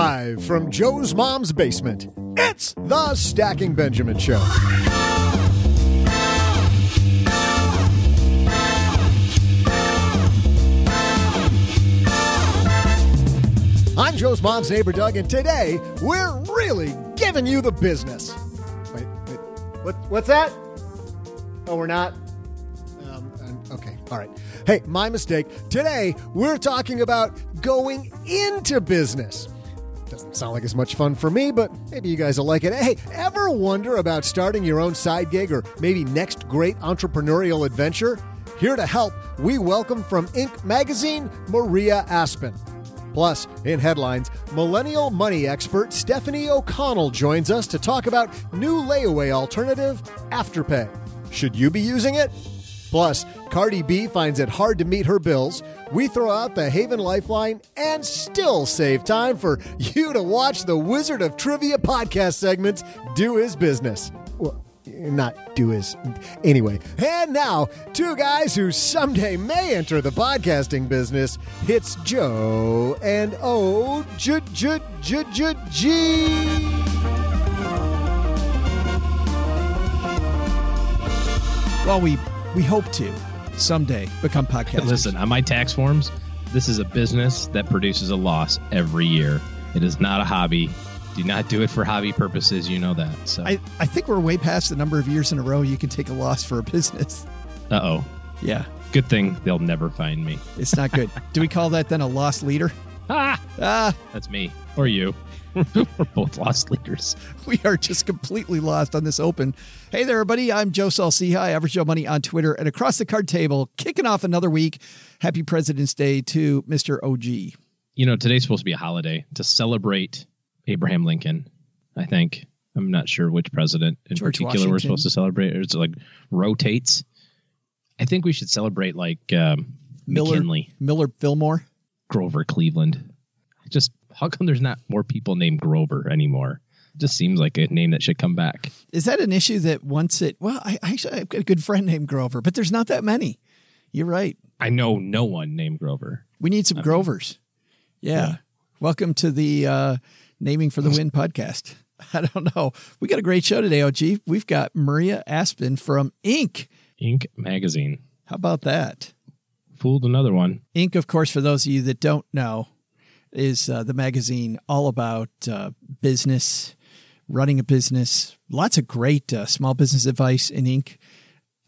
Live from Joe's mom's basement, it's the Stacking Benjamin Show. I'm Joe's mom's neighbor, Doug, and today we're really giving you the business. Wait, wait, what, what's that? Oh, we're not? Um, uh, okay, all right. Hey, my mistake. Today we're talking about going into business. Doesn't sound like as much fun for me, but maybe you guys will like it. Hey, ever wonder about starting your own side gig or maybe next great entrepreneurial adventure? Here to help, we welcome from Inc. magazine, Maria Aspan. Plus, in headlines, millennial money expert Stephanie O'Connell joins us to talk about new layaway alternative, Afterpay. Should you be using it? Plus, Cardi B finds it hard to meet her bills. We throw out the Haven Lifeline and still save time for you to watch the Wizard of Trivia podcast segments do his business. Well, not do his. Anyway, and now, two guys who someday may enter the podcasting business. It's Joe and O J J J J G. Well, we we hope to someday become podcasters. Listen, on my tax forms, this is a business that produces a loss every year. It is not a hobby. Do not do it for hobby purposes. You know that. So, I, I think we're way past the number of years in a row you can take a loss for a business. uh oh. Yeah, Good thing they'll never find me. it's not good. Do we call that then a lost leader? Ah, Ah, that's me or you. We're both lost leaders. we are just completely lost on this open. Hey there, everybody. I'm Joe Saul-Sehy, Average Joe Money on Twitter and across the card table, kicking off another week. Happy President's Day to Mr. OG. You know, today's supposed to be a holiday to celebrate Abraham Lincoln. I think. I'm not sure which president in George particular we're supposed to celebrate. It's like rotates. I think we should celebrate like um, Miller, McKinley. Millard Fillmore. Grover Cleveland. Just how come there's not more people named Grover anymore? It just seems like a name that should come back. Is that an issue that once it, well, I, I actually, I've got a good friend named Grover, but there's not that many. You're right. I know no one named Grover. We need some Grovers. Yeah. Yeah. Welcome to the uh, Naming for the Win podcast. I don't know. We got a great show today, OG. We've got Maria Aspan from Inc. Inc. magazine. How about that? Fooled another one. Inc., of course, for those of you that don't know, is uh, the magazine all about uh, business, running a business. Lots of great uh, small business advice in Inc.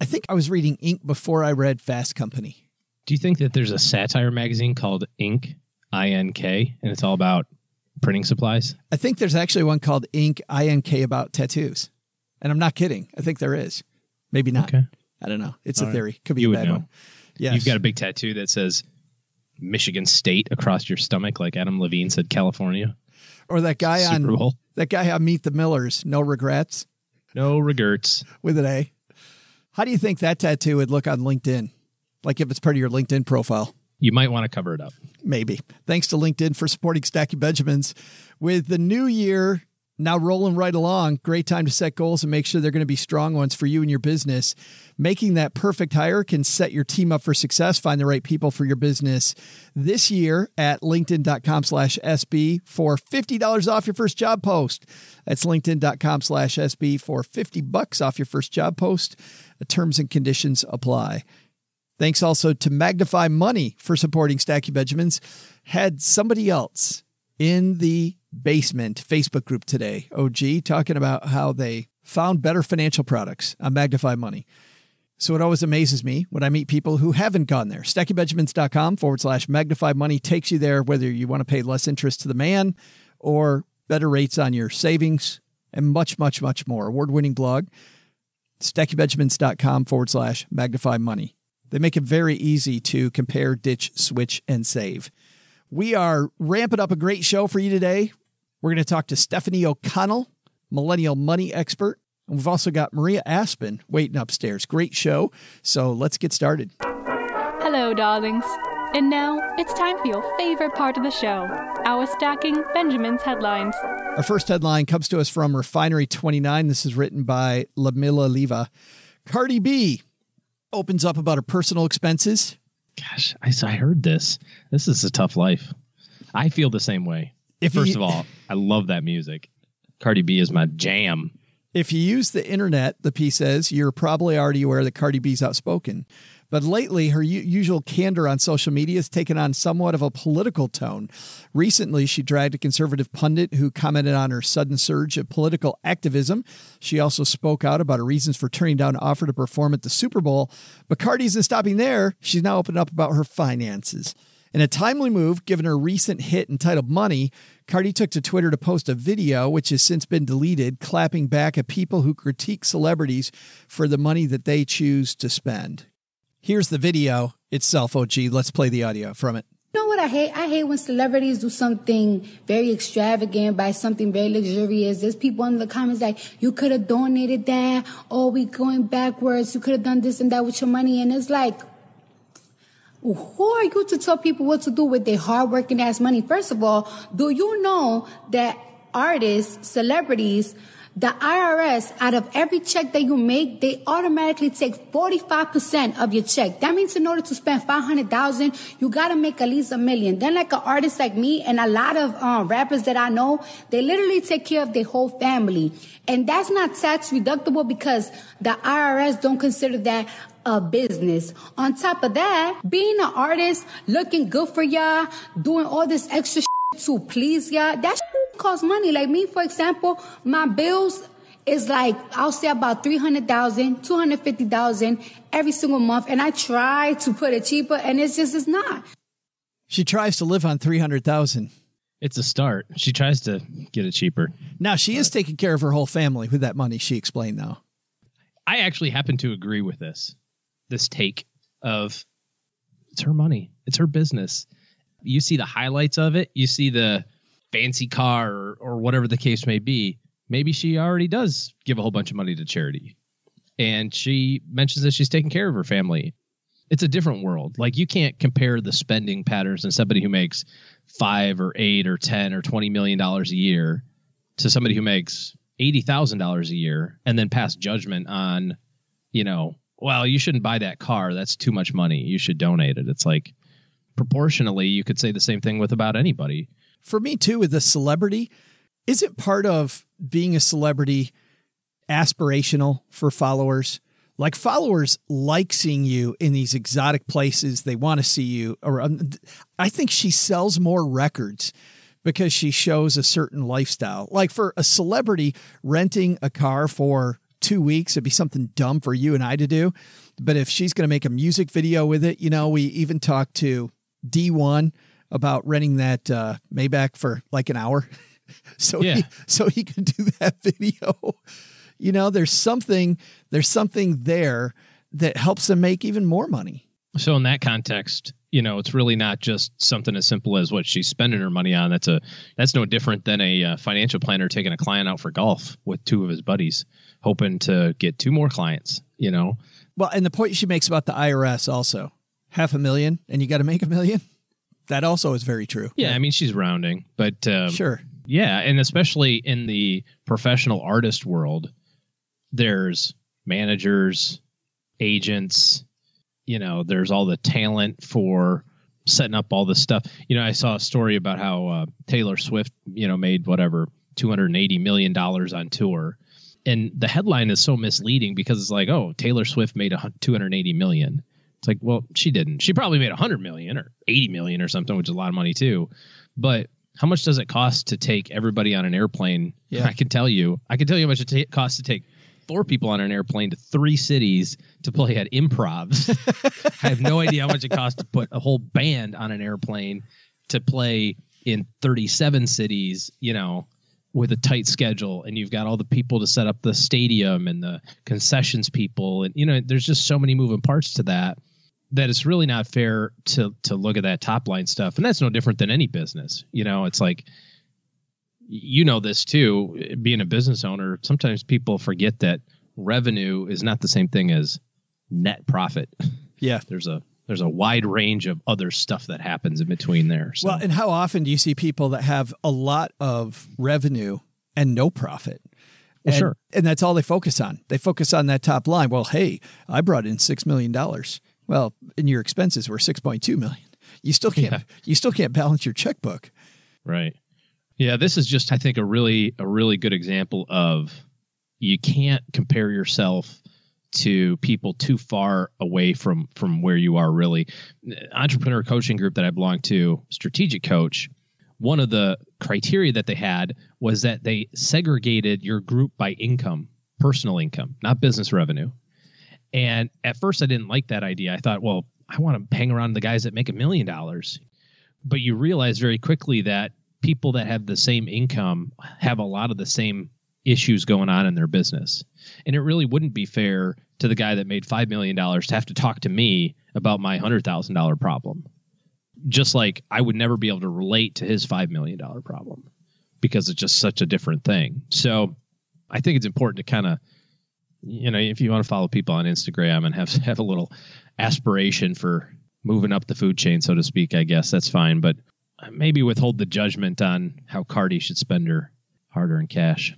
I think I was reading Inc. before I read Fast Company. Do you think that there's a satire magazine called Inc. I N K and it's all about printing supplies? I think there's actually one called Inc. INK about tattoos. And I'm not kidding. I think there is. Maybe not. Okay. I don't know. It's All a right. theory. Could be You a bad know. one. Yes. You've got a big tattoo that says Michigan State across your stomach, like Adam Levine said California. or that guy Super on Bowl. that guy on Meet the Millers, no regrets No regrets. with an A. How do you think that tattoo would look on LinkedIn? Like if it's part of your LinkedIn profile? You might want to cover it up. Maybe. Thanks to LinkedIn for supporting Stacking Benjamins. With the new year now rolling right along, great time to set goals and make sure they're going to be strong ones for you and your business. Making that perfect hire can set your team up for success. Find the right people for your business this year at linkedin.com slash SB for $50 off your first job post. That's linkedin.com slash SB for 50 bucks off your first job post. Terms and conditions apply. Thanks also to Magnify Money for supporting Stacking Benjamins. had somebody else in the basement Facebook group today, OG, talking about how they found better financial products on Magnify Money. So it always amazes me when I meet people who haven't gone there. StackingBenjamins.com forward slash magnify money takes you there, whether you want to pay less interest to the man or better rates on your savings and much, much, much more. Award winning blog, StackingBenjamins.com forward slash magnify money. They make it very easy to compare, ditch, switch, and save. We are ramping up a great show for you today. We're going to talk to Stephanie O'Connell, millennial money expert. And we've also got Maria Aspan waiting upstairs. Great show. So let's get started. Hello, darlings. And now it's time for your favorite part of the show our Stacking Benjamin's headlines. Our first headline comes to us from Refinery 29. This is written by Lamilla Leva. Cardi B opens up about her personal expenses. Gosh, I, I heard this. This is a tough life. I feel the same way. If First you- of all, I love that music. Cardi B is my jam. If you use the internet, the piece says, you're probably already aware that Cardi B's outspoken. But lately, her u- usual candor on social media has taken on somewhat of a political tone. Recently, she dragged a conservative pundit who commented on her sudden surge of political activism. She also spoke out about her reasons for turning down an offer to perform at the Super Bowl. But Cardi isn't stopping there. She's now opened up about her finances. In a timely move, given her recent hit entitled Money, Cardi took to Twitter to post a video, which has since been deleted, clapping back at people who critique celebrities for the money that they choose to spend. Here's the video itself, OG. Let's play the audio from it. You know what I hate? I hate when celebrities do something very extravagant, buy something very luxurious. There's people in the comments like, you could have donated that, or we going backwards, you could have done this and that with your money. And it's like, who are you to tell people what to do with their hardworking ass money? First of all, do you know that artists, celebrities, the IRS, out of every check that you make, they automatically take 45% of your check. That means in order to spend 500,000, you gotta make at least a million. Then like an artist like me and a lot of um, rappers that I know, they literally take care of their whole family. And that's not tax deductible because the IRS don't consider that a business. On top of that, being an artist, looking good for y'all, doing all this extra shit to please y'all, that shit costs money. Like me, for example, my bills is like, I'll say about 300,000, 250,000 every single month. And I try to put it cheaper and it's just, it's not. She tries to live on 300,000. It's a start. She tries to get it cheaper. Now, she is taking care of her whole family with that money, she explained, though. I actually happen to agree with this. This take of it's her money, it's her business. You see the highlights of it, you see the fancy car or, or whatever the case may be. Maybe she already does give a whole bunch of money to charity. And she mentions that she's taking care of her family. It's a different world. Like you can't compare the spending patterns in somebody who makes five or eight or ten or twenty million dollars a year to somebody who makes eighty thousand dollars a year and then pass judgment on, you know, well, you shouldn't buy that car. That's too much money. You should donate it. It's like proportionally, you could say the same thing with about anybody. For me, too, with a celebrity, is it part of being a celebrity aspirational for followers? Like followers like seeing you in these exotic places. They want to see you. Or I think she sells more records because she shows a certain lifestyle. Like for a celebrity renting a car for two weeks, it'd be something dumb for you and I to do. But if she's going to make a music video with it, you know, we even talked to D1 about renting that uh, Maybach for like an hour. so Yeah. he, so he could do that video. You know, there's something there's something there that helps them make even more money. So in that context, you know, it's really not just something as simple as what she's spending her money on. That's a that's no different than a uh, financial planner taking a client out for golf with two of his buddies, hoping to get two more clients. You know, Well, and the point she makes about the IRS also half a million, and you got to make a million. That also is very true. yeah. I mean, she's rounding, but um, Sure. Yeah, and especially in the professional artist world, there's managers, agents, you know, there's all the talent for setting up all this stuff. You know, I saw a story about how uh, Taylor Swift, you know, made whatever 280 million dollars on tour. And the headline is so misleading because it's like, oh, Taylor Swift made a 280 million. It's like, well, she didn't. She probably made 100 million or 80 million or something, which is a lot of money too. But how much does it cost to take everybody on an airplane? Yeah. I can tell you. I can tell you how much it ta- costs to take four people on an airplane to three cities to play at improvs. I have no idea how much it costs to put a whole band on an airplane to play in 37 cities, you know, with a tight schedule. And you've got all the people to set up the stadium and the concessions people. And you know there's just so many moving parts to that that it's really not fair to to look at that top line stuff. And that's no different than any business. You know it's like you know this too being a business owner sometimes people forget that revenue is not the same thing as net profit Yeah. there's a there's a wide range of other stuff that happens in between there so Well, and how often do you see people that have a lot of revenue and no profit? Well, and, sure. And that's all they focus on. They focus on that top line. Well, hey, I brought in six million dollars. Well, and your expenses were six point two million. You still can't Yeah. you still can't balance your checkbook. Right. Yeah, this is just I think a really a really good example of you can't compare yourself to people too far away from from where you are really. Entrepreneur coaching group that I belong to, Strategic Coach, one of the criteria that they had was that they segregated your group by income, personal income, not business revenue. And at first I didn't like that idea. I thought, well, I want to hang around the guys that make a million dollars. But you realize very quickly that people that have the same income have a lot of the same issues going on in their business. And it really wouldn't be fair to the guy that made $5 million to have to talk to me about my $100,000 problem. Just like I would never be able to relate to his $5 million problem because it's just such a different thing. So I think it's important to kind of, you know, if you want to follow people on Instagram and have, have a little aspiration for moving up the food chain, so to speak, I guess that's fine. But Uh, maybe withhold the judgment on how Cardi should spend her hard earned cash.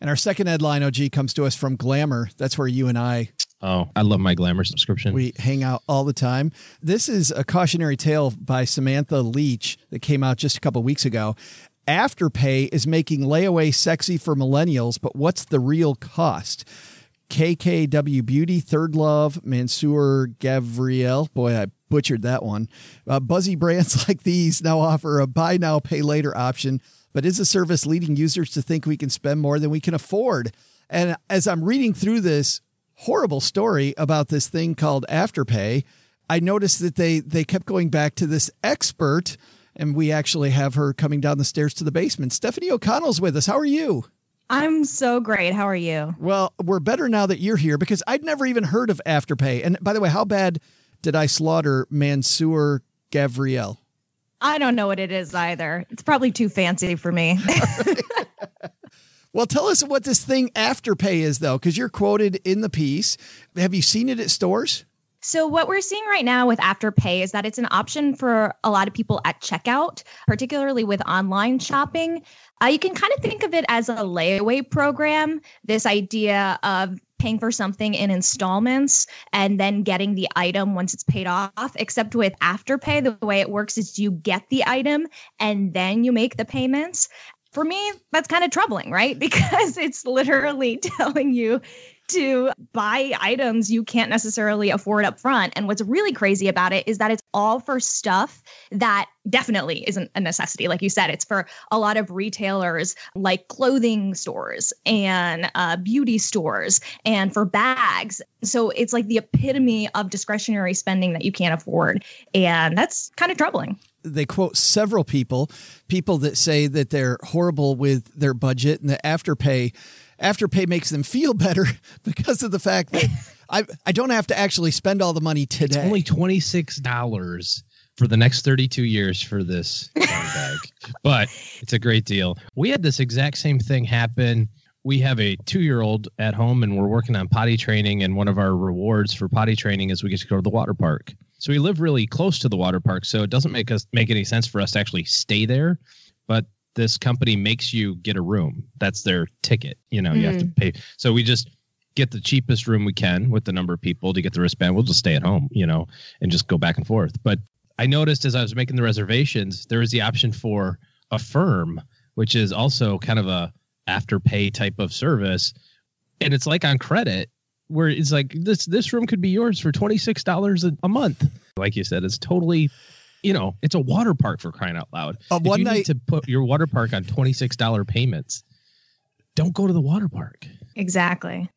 And our second headline, OG, comes to us from Glamour. That's where you and I Oh, I love my Glamour subscription. we hang out all the time. This is a cautionary tale by Samantha Leach that came out just a couple weeks ago. Afterpay is making layaway sexy for millennials, but what's the real cost? KKW Beauty, Third Love, Mansur Gabriel. Boy, I butchered that one. Uh, buzzy brands like these now offer a buy now, pay later option, but is the service leading users to think we can spend more than we can afford? And as I'm reading through this horrible story about this thing called Afterpay, I noticed that they they kept going back to this expert, and we actually have her coming down the stairs to the basement. Stephanie O'Connell's with us. How are you? I'm so great. How are you? Well, we're better now that you're here because I'd never even heard of Afterpay. And by the way, how bad did I slaughter Mansur Gavriel? I don't know what it is either. It's probably too fancy for me. Well, tell us what this thing Afterpay is, though, because you're quoted in the piece. Have you seen it at stores? So, what we're seeing right now with Afterpay is that it's an option for a lot of people at checkout, particularly with online shopping. Uh, you can kind of think of it as a layaway program, this idea of paying for something in installments and then getting the item once it's paid off. Except with Afterpay, the way it works is you get the item and then you make the payments. For me, that's kind of troubling, right? Because it's literally telling you to buy items you can't necessarily afford up front. And what's really crazy about it is that it's all for stuff that definitely isn't a necessity. Like you said, it's for a lot of retailers like clothing stores and uh, beauty stores and for bags. So it's like the epitome of discretionary spending that you can't afford. And that's kind of troubling. they quote several people, people that say that they're horrible with their budget and the afterpay afterpay makes them feel better because of the fact that I I don't have to actually spend all the money today. Only twenty six dollars for the next thirty two years for this bag, but it's a great deal. We had this exact same thing happen. We have a two year old at home, and we're working on potty training. And one of our rewards for potty training is we get to go to the water park. So we live really close to the water park, so it doesn't make us make any sense for us to actually stay there. But this company makes you get a room. That's their ticket. You know, you have to mm. pay. So we just get the cheapest room we can with the number of people to get the wristband. We'll just stay at home, you know, and just go back and forth. But I noticed as I was making the reservations, there was the option for Affirm, which is also kind of a afterpay type of service. And it's like on credit, where it's like this this room could be yours for twenty six dollars a month. Like you said, it's totally, you know, it's a water park for crying out loud. Uh, If one you night- need to put your water park on twenty six dollar payments. Don't go to the water park. Exactly.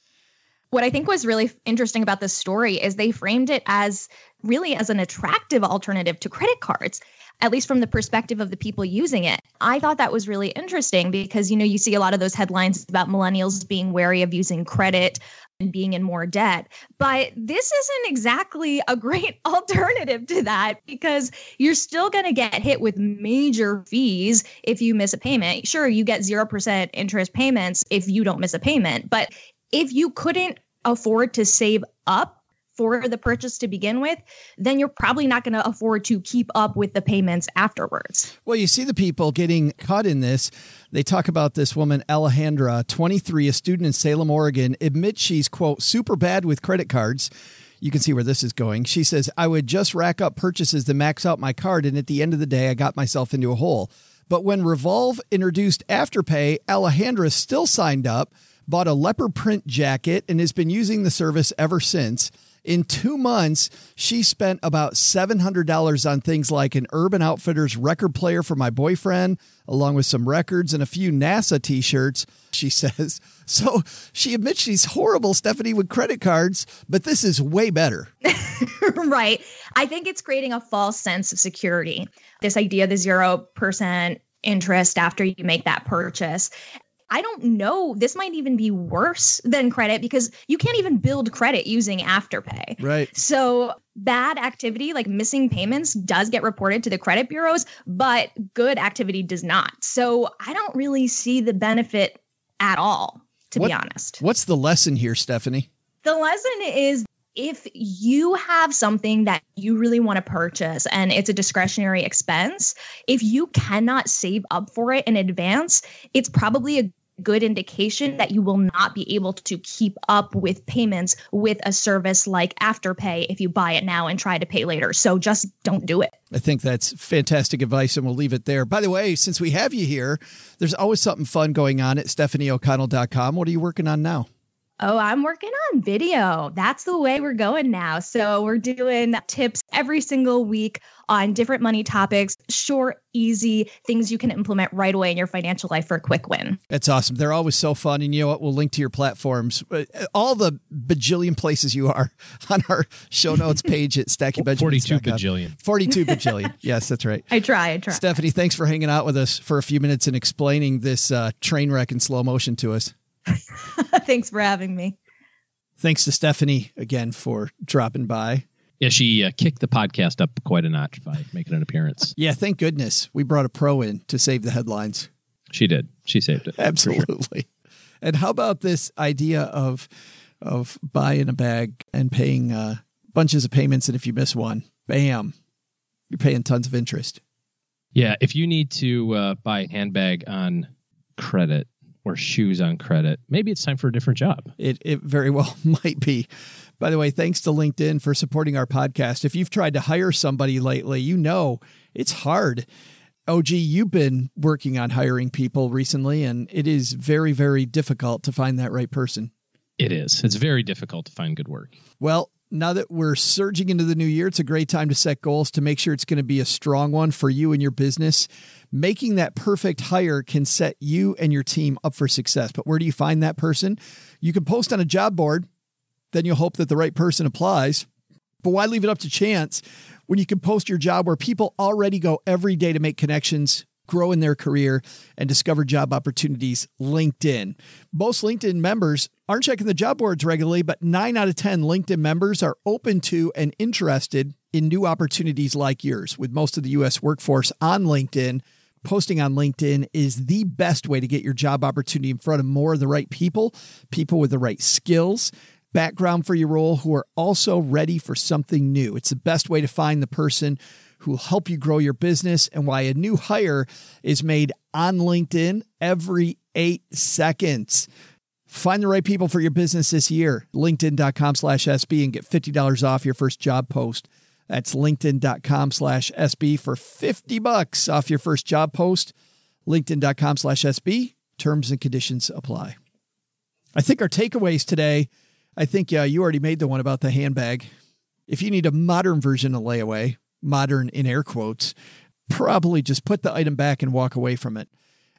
What I think was really interesting about this story is they framed it as really as an attractive alternative to credit cards, at least from the perspective of the people using it. I thought that was really interesting because, you know, you see a lot of those headlines about millennials being wary of using credit and being in more debt. But this isn't exactly a great alternative to that because you're still going to get hit with major fees if you miss a payment. Sure, you get 0% interest payments if you don't miss a payment, but if you couldn't afford to save up for the purchase to begin with, then you're probably not going to afford to keep up with the payments afterwards. Well, you see the people getting caught in this. They talk about this woman, Alejandra, 23, a student in Salem, Oregon, admits she's, quote, super bad with credit cards. You can see where this is going. She says, I would just rack up purchases to max out my card, and at the end of the day, I got myself into a hole. But when Revolve introduced Afterpay, Alejandra still signed up, bought a leopard print jacket, and has been using the service ever since. In two months, she spent about $700 on things like an Urban Outfitters record player for my boyfriend, along with some records and a few NASA t shirts, she says. So she admits she's horrible, Stephanie, with credit cards, but this is way better. right. I think it's creating a false sense of security. This idea of the 0% interest after you make that purchase. I don't know. This might even be worse than credit because you can't even build credit using Afterpay. Right. So bad activity like missing payments does get reported to the credit bureaus, but good activity does not. So I don't really see the benefit at all, to What- be honest. What's the lesson here, Stephanie? The lesson is if you have something that you really want to purchase and it's a discretionary expense, if you cannot save up for it in advance, it's probably a good indication that you will not be able to keep up with payments with a service like Afterpay if you buy it now and try to pay later. So just don't do it. I think that's fantastic advice, and we'll leave it there. By the way, since we have you here, there's always something fun going on at stephanieoconnell.com. What are you working on now? Oh, I'm working on video. That's the way we're going now. So we're doing tips every single week on different money topics, short, easy things you can implement right away in your financial life for a quick win. That's awesome. They're always so fun. And you know what? We'll link to your platforms, uh, all the bajillion places you are on our show notes page at stackingbenjamins.com. 42 bajillion. 42 bajillion. yes, that's right. I try, I try. Stephanie, thanks for hanging out with us for a few minutes and explaining this uh, train wreck in slow motion to us. Thanks for having me. Thanks to Stephanie again for dropping by. Yeah, she uh, kicked the podcast up quite a notch by making an appearance. Yeah, thank goodness we brought a pro in to save the headlines. She did. She saved it. Absolutely. And how about this idea of of buying a bag and paying uh, bunches of payments, and if you miss one, bam, you're paying tons of interest. Yeah, if you need to uh, buy a handbag on credit or shoes on credit, maybe it's time for a different job. It it very well might be. By the way, thanks to LinkedIn for supporting our podcast. If you've tried to hire somebody lately, you know it's hard. OG, you've been working on hiring people recently, and it is very, very difficult to find that right person. It is. It's very difficult to find good work. Well, now that we're surging into the new year, it's a great time to set goals to make sure it's going to be a strong one for you and your business. Making that perfect hire can set you and your team up for success. But where do you find that person? You can post on a job board, then you'll hope that the right person applies. But why leave it up to chance when you can post your job where people already go every day to make connections, grow in their career, and discover job opportunities? LinkedIn. Most LinkedIn members aren't checking the job boards regularly, but nine out of 10 LinkedIn members are open to and interested in new opportunities like yours. With most of the U.S. workforce on LinkedIn, posting on LinkedIn is the best way to get your job opportunity in front of more of the right people, people with the right skills background for your role who are also ready for something new. It's the best way to find the person who will help you grow your business and why a new hire is made on LinkedIn every eight seconds. Find the right people for your business this year. LinkedIn.com slash SB and get $50 off your first job post. That's LinkedIn.com slash SB for 50 bucks off your first job post. LinkedIn.com slash SB. Terms and conditions apply. I think our takeaways today I think uh, you already made the one about the handbag. If you need a modern version of layaway, modern in air quotes, probably just put the item back and walk away from it.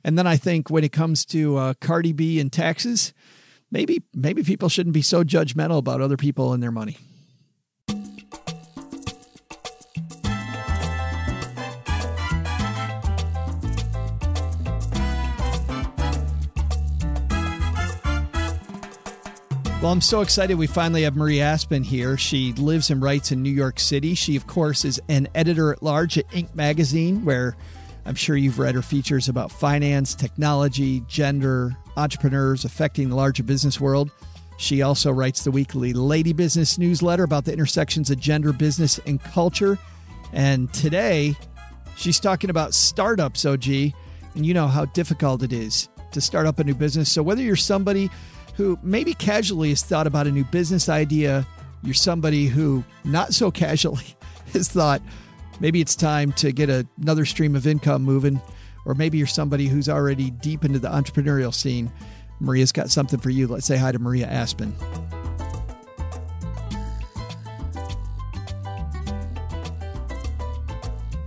And then I think when it comes to uh, Cardi B and taxes, maybe maybe people shouldn't be so judgmental about other people and their money. Well, I'm so excited we finally have Marie Aspan here. She lives and writes in New York City. She, of course, is an editor at large at Inc. magazine, where I'm sure you've read her features about finance, technology, gender, entrepreneurs affecting the larger business world. She also writes the weekly Lady Business newsletter about the intersections of gender, business, and culture. And today, she's talking about startups, OG. And you know how difficult it is to start up a new business. So, whether you're somebody who maybe casually has thought about a new business idea, you're somebody who not so casually has thought maybe it's time to get a, another stream of income moving, or maybe you're somebody who's already deep into the entrepreneurial scene. Maria's got something for you. Let's say hi to Maria Aspan.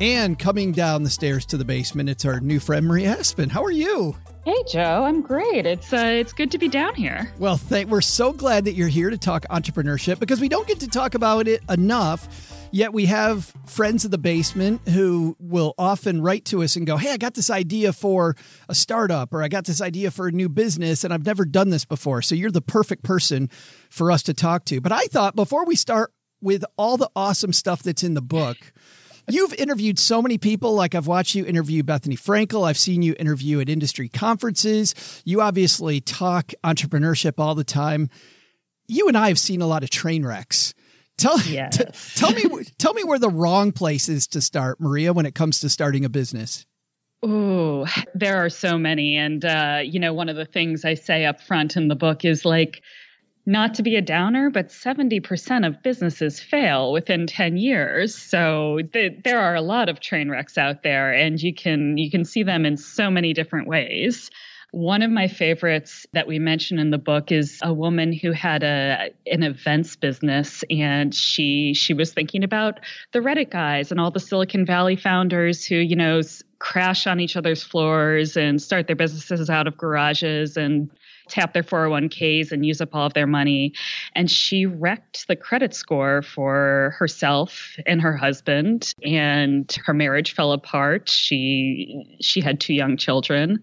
And coming down the stairs to the basement, it's our new friend Maria Aspan. How are you? Hey Joe, I'm great. It's uh, it's good to be down here. Well, thank, we're so glad that you're here to talk entrepreneurship because we don't get to talk about it enough. Yet we have friends of the basement who will often write to us and go, "Hey, I got this idea for a startup or I got this idea for a new business and I've never done this before." So you're the perfect person for us to talk to. But I thought before we start with all the awesome stuff that's in the book, You've interviewed so many people. Like I've watched you interview Bethenny Frankel. I've seen you interview at industry conferences. You obviously talk entrepreneurship all the time. You and I have seen a lot of train wrecks. Tell, yes. t- tell me, tell me where the wrong place is to start, Maria, when it comes to starting a business. Oh, there are so many. And, uh, you know, one of the things I say up front in the book is like, not to be a downer, but 70% of businesses fail within 10 years. So th- there are a lot of train wrecks out there and you can you can see them in so many different ways. One of my favorites that we mention in the book is a woman who had a an events business and she she was thinking about the Reddit guys and all the Silicon Valley founders who, you know, crash on each other's floors and start their businesses out of garages and tap their 401ks and use up all of their money. And she wrecked the credit score for herself and her husband, and her marriage fell apart. She she had two young children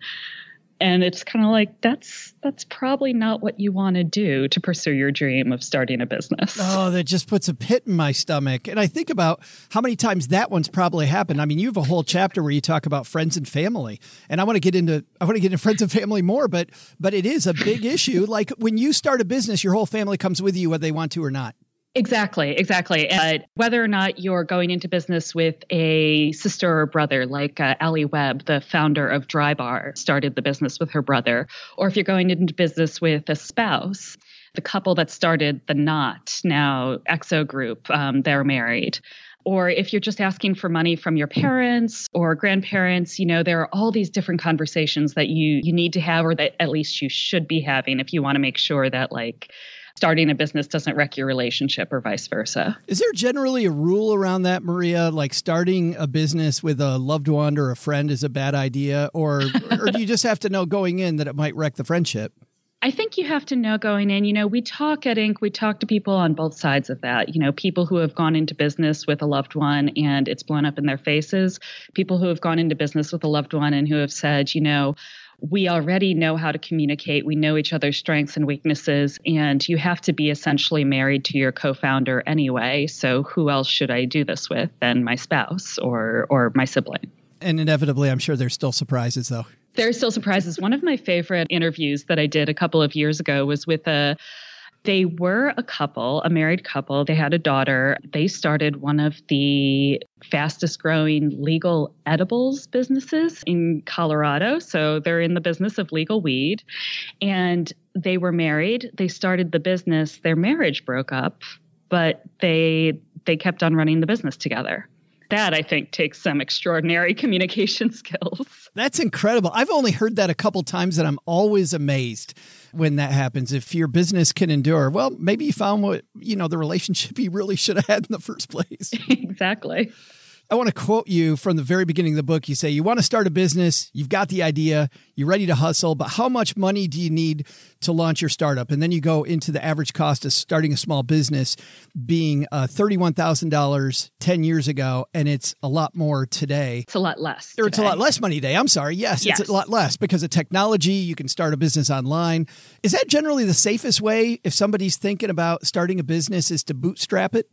and it's kind of like that's that's probably not what you want to do to pursue your dream of starting a business. Oh that just puts a pit in my stomach. And i think about how many times that one's probably happened. I mean you have a whole chapter where you talk about friends and family. And i want to get into i want to get into friends and family more but but it is a big issue. Like when you start a business your whole family comes with you whether they want to or not Exactly, exactly. Uh, whether or not you're going into business with a sister or brother, like uh, Alli Webb, the founder of Drybar, started the business with her brother, or if you're going into business with a spouse, the couple that started the Knot, now XO Group, um, they're married. Or if you're just asking for money from your parents or grandparents, you know, there are all these different conversations that you you need to have, or that at least you should be having if you want to make sure that like starting a business doesn't wreck your relationship or vice versa. Is there generally a rule around that, Maria? Like starting a business with a loved one or a friend is a bad idea, or or do you just have to know going in that it might wreck the friendship? I think you have to know going in. You know, we talk at Inc., we talk to people on both sides of that. You know, people who have gone into business with a loved one and it's blown up in their faces, people who have gone into business with a loved one and who have said, you know, we already know how to communicate. We know each other's strengths and weaknesses, and you have to be essentially married to your co-founder anyway. So who else should I do this with than my spouse or or my sibling? And inevitably, I'm sure there's still surprises though. There's still surprises. One of my favorite interviews that I did a couple of years ago was with a they were a couple, a married couple. They had a daughter. They started one of the fastest growing legal edibles businesses in Colorado. So they're in the business of legal weed. And they were married. They started the business. Their marriage broke up, but they they kept on running the business together. That I think takes some extraordinary communication skills. That's incredible. I've only heard that a couple times and I'm always amazed when that happens. If your business can endure, well, maybe you found what, you know, the relationship you really should have had in the first place. exactly. I want to quote you from the very beginning of the book. You say, You want to start a business, you've got the idea, you're ready to hustle, but how much money do you need to launch your startup? And then you go into the average cost of starting a small business being uh, $31,000 10 years ago, and it's a lot more today. It's a lot less. Or it's a lot less money today. I'm sorry. Yes, Yes. it's a lot less because of technology. You can start a business online. Is that generally the safest way if somebody's thinking about starting a business is to bootstrap it?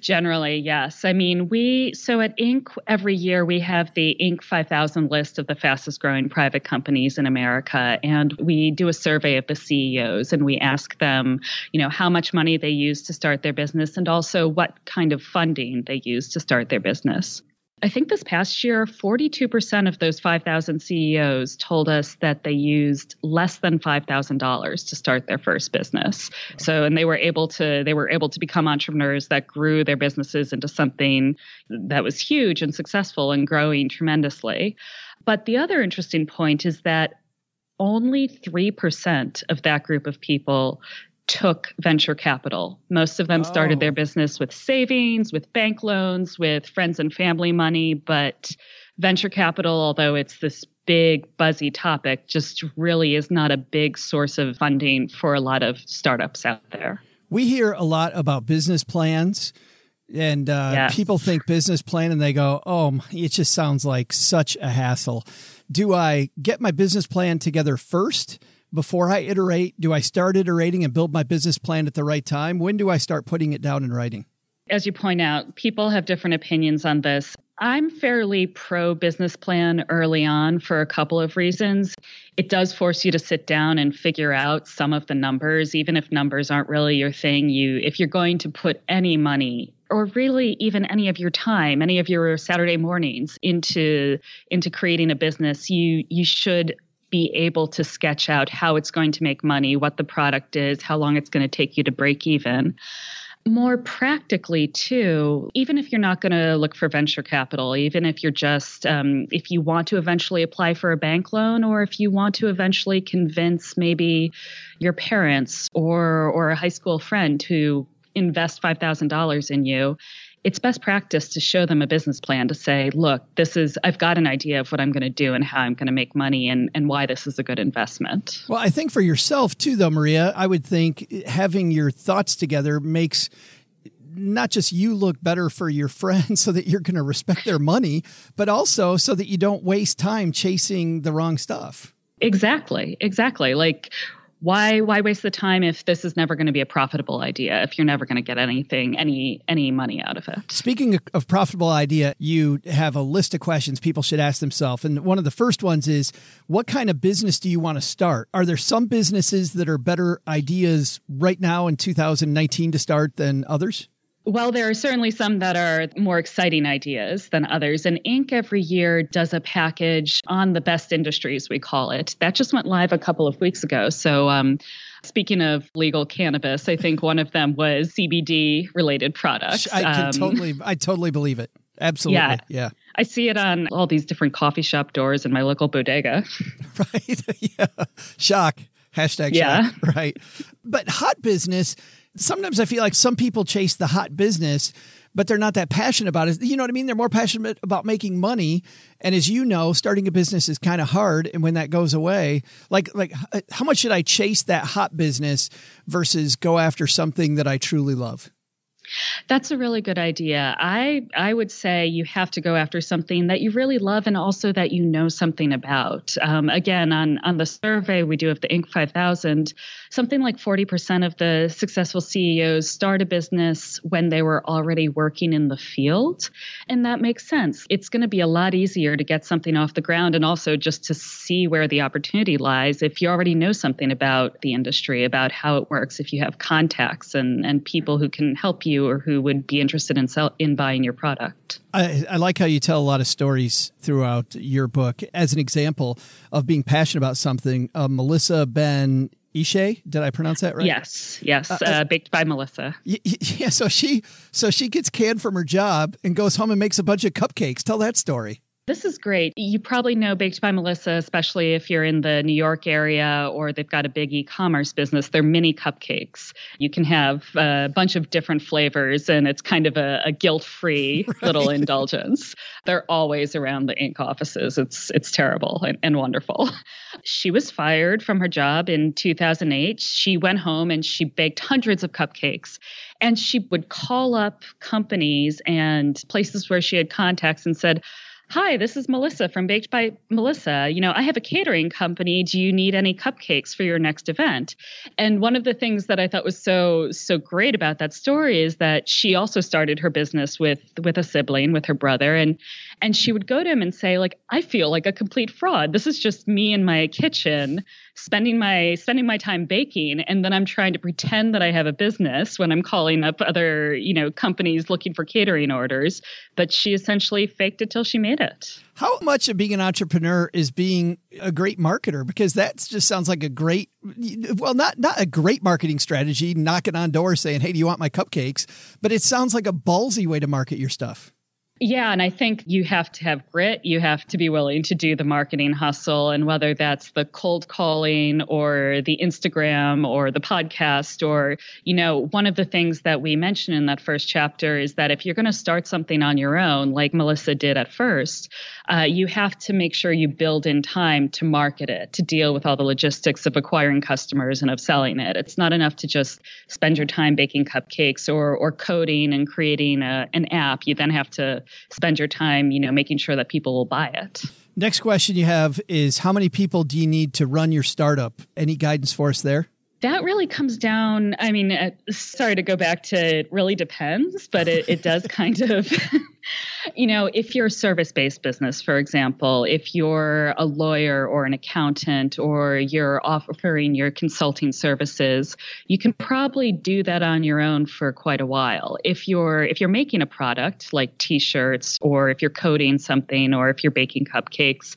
Generally, yes. I mean, we, so at Inc., every year we have the Inc. 5000 list of the fastest growing private companies in America. And we do a survey of the CEOs and we ask them, you know, how much money they use to start their business and also what kind of funding they use to start their business. I think this past year, 42% of those 5,000 CEOs told us that they used less than $5,000 to start their first business. So, and they were able to, they were able to become entrepreneurs that grew their businesses into something that was huge and successful and growing tremendously. But the other interesting point is that only 3% of that group of people took venture capital. Most of them started Oh. their business with savings, with bank loans, with friends and family money, but venture capital, although it's this big buzzy topic, just really is not a big source of funding for a lot of startups out there. We hear a lot about business plans, and uh, Yes. people think business plan and they go, "Oh, it just sounds like such a hassle." Do I get my business plan together first before I iterate? Do I start iterating and build my business plan at the right time? When do I start putting it down in writing? As you point out, people have different opinions on this. I'm fairly pro business plan early on for a couple of reasons. It does force you to sit down and figure out some of the numbers, even if numbers aren't really your thing. You, if you're going to put any money or really even any of your time, any of your Saturday mornings into into creating a business, you you should be able to sketch out how it's going to make money, what the product is, how long it's going to take you to break even. More practically too even if you're not going to look for venture capital even if you're just um, if you want to eventually apply for a bank loan or if you want to eventually convince maybe your parents or or a high school friend to invest $5000 in you it's best practice to show them a business plan to say look this is i've got an idea of what i'm going to do and how i'm going to make money and, and why this is a good investment Well, I think for yourself too, though, Maria, I would think having your thoughts together makes not just you look better for your friends so that you're going to respect their money, but also so that you don't waste time chasing the wrong stuff. Exactly, exactly. Like why why waste the time if this is never going to be a profitable idea if you're never going to get anything any any money out of it. Speaking of- of profitable idea, you have a list of questions people should ask themselves. And one of the first ones is what kind of business do you want to start? Are there some businesses that are better ideas right now in 2019 to start than others? Well, there are certainly some that are more exciting ideas than others. And Inc. every year does a package on the best industries, we call it. That just went live a couple of weeks ago. So, um, speaking of legal cannabis, I think one of them was CBD related products. I can Um, totally, I totally believe it. Absolutely. Yeah. yeah. I see it on all these different coffee shop doors in my local bodega. right? yeah. Shock. Hashtag Yeah. shock. Right. But hot business, sometimes I feel like some people chase the hot business, but they're not that passionate about it. You know what I mean? They're more passionate about making money. And as you know, starting a business is kind of hard. And when that goes away, like, like how much should I chase that hot business versus go after something that I truly love? That's a really good idea. I I would say you have to go after something that you really love and also that you know something about. Um, again, on on the survey we do of the Inc. 5000, something like 40% of the successful CEOs start a business when they were already working in the field, and that makes sense. It's going to be a lot easier to get something off the ground and also just to see where the opportunity lies if you already know something about the industry, about how it works, if you have contacts and and people who can help you or who would be interested in sell, in buying your product. I, I like how you tell a lot of stories throughout your book. As an example of being passionate about something, uh, Melissa Ben Ishay, did I pronounce that right? Yes, yes, uh, uh, baked by Melissa. Yeah, so she so she gets canned from her job and goes home and makes a bunch of cupcakes. Tell that story. This is great. You probably know Baked by Melissa, especially if you're in the New York area or they've got a big e commerce business. They're mini cupcakes. You can have a bunch of different flavors, and it's kind of a, a guilt free right. little indulgence. They're always around the Inc. offices. It's, it's terrible and, and wonderful. She was fired from her job in 2008. She went home and she baked hundreds of cupcakes. And she would call up companies and places where she had contacts and said, Hi, this is Melissa from Baked by Melissa. You know, I have a catering company. Do you need any cupcakes for your next event? And one of the things that I thought was so so great about that story is that she also started her business with with a sibling, with her brother, and and she would go to him and say like, "I feel like a complete fraud. This is just me in my kitchen spending my spending my time baking and then I'm trying to pretend that I have a business when I'm calling up other, you know, companies looking for catering orders, but she essentially faked it till she made it. How much of being an entrepreneur is being a great marketer because that just sounds like a great well not not a great marketing strategy knocking on doors saying, "Hey, do you want my cupcakes?" but it sounds like a ballsy way to market your stuff. Yeah, and I think you have to have grit. You have to be willing to do the marketing hustle. And whether that's the cold calling or the Instagram or the podcast, or, you know, one of the things that we mentioned in that first chapter is that if you're going to start something on your own, like Melissa did at first, uh, you have to make sure you build in time to market it, to deal with all the logistics of acquiring customers and of selling it. It's not enough to just spend your time baking cupcakes or, or coding and creating a, an app. You then have to spend your time, you know, making sure that people will buy it. Next question you have is how many people do you need to run your startup? Any guidance for us there? That really comes down. I mean, uh, sorry to go back to it really depends, but it, it does kind of you know, if you're a service based business, for example, if you're a lawyer or an accountant or you're offering your consulting services, you can probably do that on your own for quite a while. If you're if you're making a product like t-shirts or if you're coding something or if you're baking cupcakes,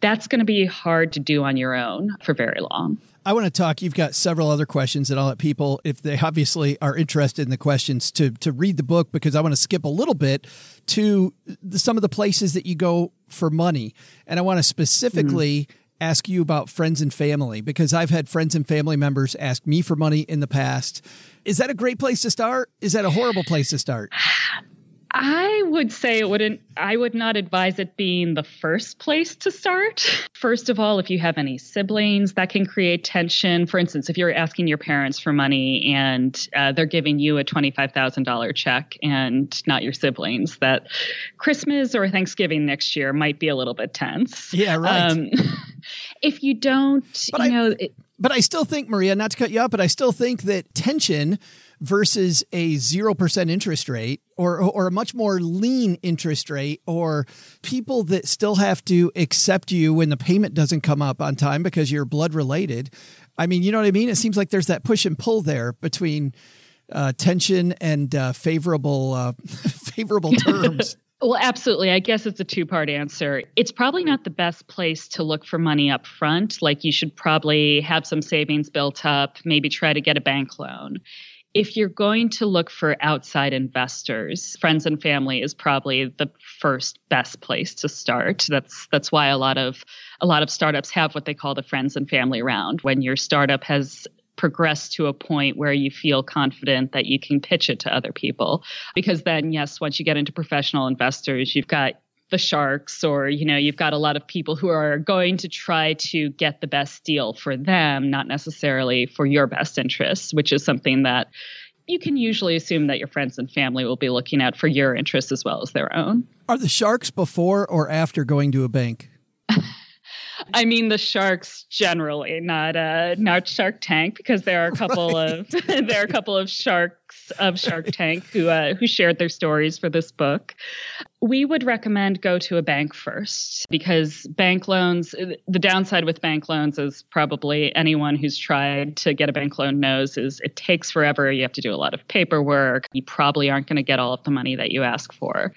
that's going to be hard to do on your own for very long. I want to talk. You've got several other questions, and I'll let people, if they obviously are interested in the questions, to to read the book because I want to skip a little bit to the, some of the places that you go for money, and I want to specifically. Mm. Ask you about friends and family because I've had friends and family members ask me for money in the past. Is that a great place to start? Is that a horrible place to start? I would say it wouldn't, I would not advise it being the first place to start. First of all, if you have any siblings, that can create tension. For instance, if you're asking your parents for money and uh, they're giving you a $25,000 check and not your siblings, that Christmas or Thanksgiving next year might be a little bit tense. Yeah, right. Um, if you don't, but you I, know, it, but I still think, Maria, not to cut you off, but I still think that tension versus a 0% interest rate or, or a much more lean interest rate or people that still have to accept you when the payment doesn't come up on time because you're blood related. I mean, you know what I mean? It seems like there's that push and pull there between uh, tension and uh, favorable uh, favorable terms. Well, absolutely. I guess it's a two part answer. It's probably not the best place to look for money up front. Like, you should probably have some savings built up, maybe try to get a bank loan if you're going to look for outside investors, friends and family is probably the first best place to start. That's that's why a lot of a lot of startups have what they call the friends and family round. When your startup has progressed to a point where you feel confident that you can pitch it to other people. Because then, yes, once you get into professional investors, you've got the sharks or you know you've got a lot of people who are going to try to get the best deal for them not necessarily for your best interests which is something that you can usually assume that your friends and family will be looking at for your interests as well as their own. Are the sharks before or after going to a bank I mean the sharks generally, not uh not Shark Tank, because there are a couple right. of there are a couple of sharks of Shark Tank who uh, who shared their stories for this book. We would recommend go to a bank first because bank loans. The downside with bank loans is probably anyone who's tried to get a bank loan knows is it takes forever. You have to do a lot of paperwork. You probably aren't going to get all of the money that you ask for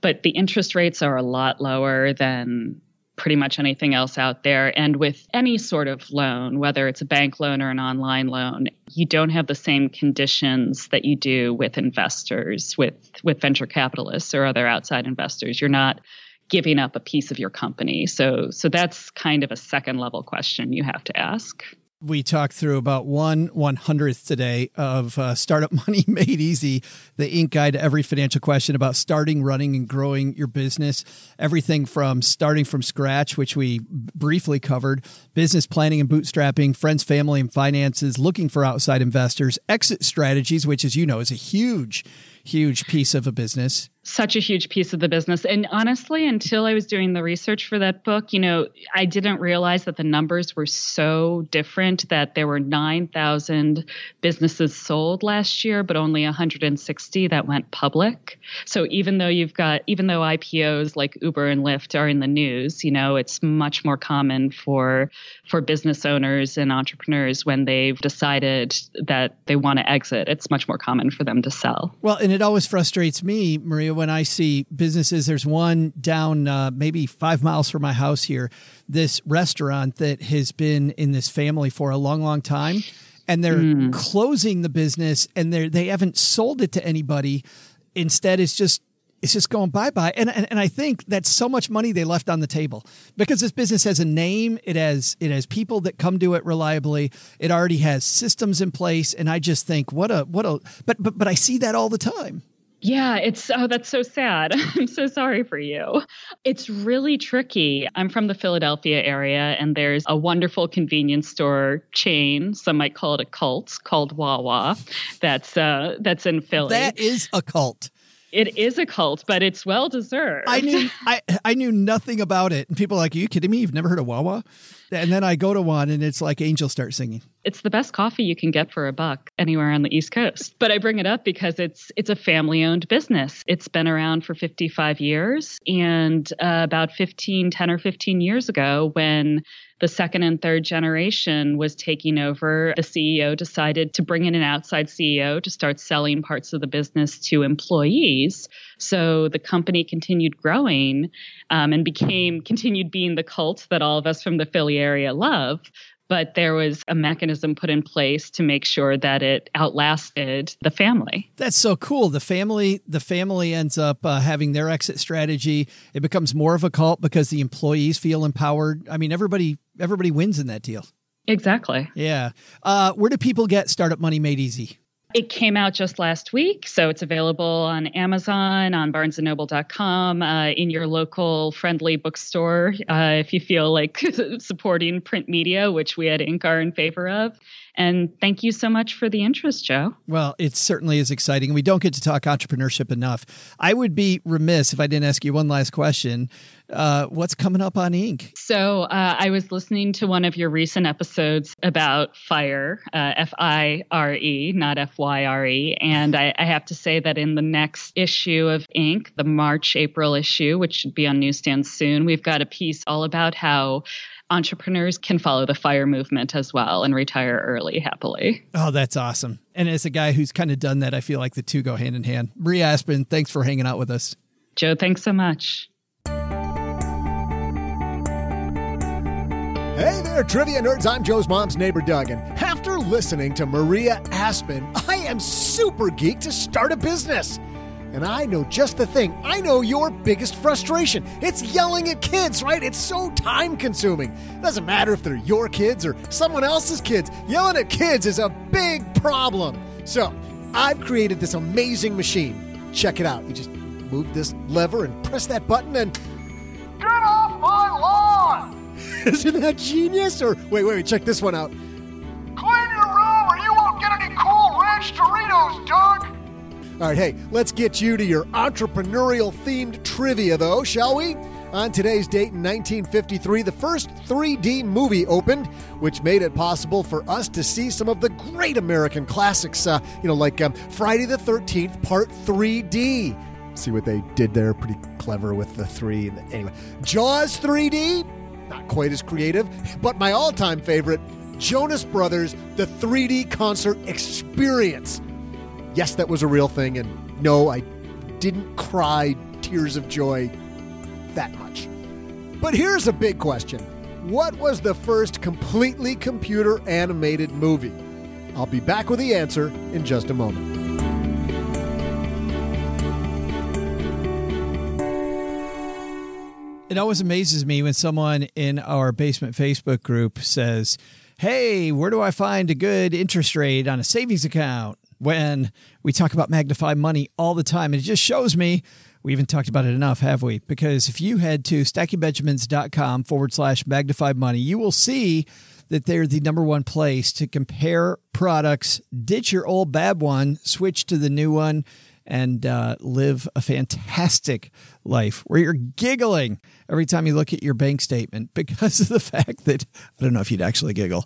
but the interest rates are a lot lower than pretty much anything else out there. And with any sort of loan, whether it's a bank loan or an online loan, you don't have the same conditions that you do with investors, with, with venture capitalists or other outside investors. You're not giving up a piece of your company. So so that's kind of a second level question you have to ask we talked through about one one hundredth today of uh, startup money made easy. The Inc guide to every financial question about starting running and growing your business. Everything from starting from scratch which we briefly covered business planning and bootstrapping friends family and finances looking for outside investors exit strategies which as you know is a huge huge piece of a business such a huge piece of the business. And honestly, until I was doing the research for that book, you know, I didn't realize that the numbers were so different that there were 9,000 businesses sold last year, but only 160 that went public. So even though you've got, even though IPOs like Uber and Lyft are in the news, you know, it's much more common for, for business owners and entrepreneurs when they've decided that they want to exit. It's much more common for them to sell. Well, and it always frustrates me, Maria, when I see businesses. There's one down uh, maybe five miles from my house here, this restaurant that has been in this family for a long, long time. And they're mm. closing the business and they they haven't sold it to anybody. Instead, it's just it's just going bye bye. And, and and I think that's so much money they left on the table because this business has a name. It has it has people that come to it reliably. It already has systems in place. And I just think what a what a but but but I see that all the time. Yeah, it's oh, that's so sad. I'm so sorry for you. It's really tricky. I'm from the Philadelphia area, and there's a wonderful convenience store chain. Some might call it a cult called Wawa. That's uh, that's in Philly. That is a cult. It is a cult, but it's well deserved. I knew I I knew nothing about it, and people are like, "Are you kidding me? You've never heard of Wawa?" And then I go to one, and it's like angels start singing. It's the best coffee you can get for a buck anywhere on the East Coast. But I bring it up because it's it's a family owned business. It's been around for 55 years, and uh, about 15, 10 or 15 years ago, when the second and third generation was taking over, the CEO decided to bring in an outside CEO to start selling parts of the business to employees. So the company continued growing um, and became continued being the cult that all of us from the Philly area love but there was a mechanism put in place to make sure that it outlasted the family. That's so cool. The family, the family ends up uh, having their exit strategy. It becomes more of a cult because the employees feel empowered. I mean, everybody, everybody wins in that deal. Exactly. Yeah. Uh, where do people get Startup Money Made Easy? It came out just last week, so it's available on Amazon, on BarnesandNoble.com, uh, in your local friendly bookstore uh, if you feel like supporting print media, which we at Inc. are in favor of. And thank you so much for the interest, Joe. Well, it certainly is exciting. We don't get to talk entrepreneurship enough. I would be remiss if I didn't ask you one last question. Uh, what's coming up on Inc? So uh, I was listening to one of your recent episodes about fire, uh, F I R E, not F Y R E. And I, I have to say that in the next issue of Inc., the March April issue, which should be on newsstands soon, we've got a piece all about how entrepreneurs can follow the fire movement as well and retire early happily. Oh, that's awesome. And as a guy who's kind of done that, I feel like the two go hand in hand. Maria Aspan, thanks for hanging out with us. Joe, thanks so much. Hey there, trivia nerds. I'm Joe's mom's neighbor, Doug. And after listening to Maria Aspan, I am super geeked to start a business. And I know just the thing. I know your biggest frustration. It's yelling at kids, right? It's so time consuming. Doesn't matter if they're your kids or someone else's kids. Yelling at kids is a big problem. So, I've created this amazing machine. Check it out. You just move this lever and press that button and. Get off my lawn! Isn't that genius? Or wait, wait, wait, check this one out. Clean your room or you won't get any cool ranch Doritos, Doug! All right, hey, let's get you to your entrepreneurial themed trivia, though, shall we? On today's date in 1953, the first 3D movie opened, which made it possible for us to see some of the great American classics, uh, you know, like um, Friday the 13th, Part 3D. See what they did there? Pretty clever with the three. Anyway, Jaws 3D, not quite as creative, but my all time favorite, Jonas Brothers, the 3D concert experience yes, that was a real thing, and no, I didn't cry tears of joy that much. But here's a big question What was the first completely computer animated movie? I'll be back with the answer in just a moment. It always amazes me when someone in our basement Facebook group says, Hey, where do I find a good interest rate on a savings account? When we talk about Magnify Money all the time. And it just shows me we haven't talked about it enough, have we? Because if you head to stackingbenjamins.com forward slash magnify money, you will see that they're the number one place to compare products, ditch your old bad one, switch to the new one, and uh, live a fantastic life where you're giggling every time you look at your bank statement because of the fact that I don't know if you'd actually giggle.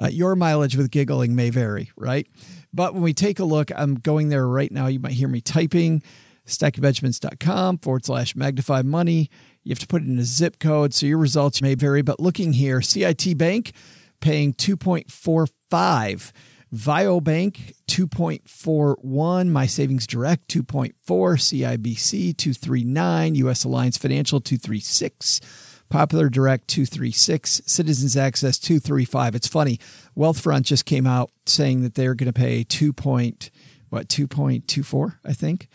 Uh, your mileage with giggling may vary, right? But when we take a look, I'm going there right now. You might hear me typing stackingbenjamins.com forward slash magnify money. You have to put in a zip code, so your results may vary. But looking here, CIT Bank paying 2.45. Viobank 2.41, My Savings Direct 2.4, CIBC 239, US Alliance Financial 236, Popular Direct 236, Citizens Access 235. It's funny, Wealthfront just came out saying that they're going to pay 2. Point, what 2.24, I think.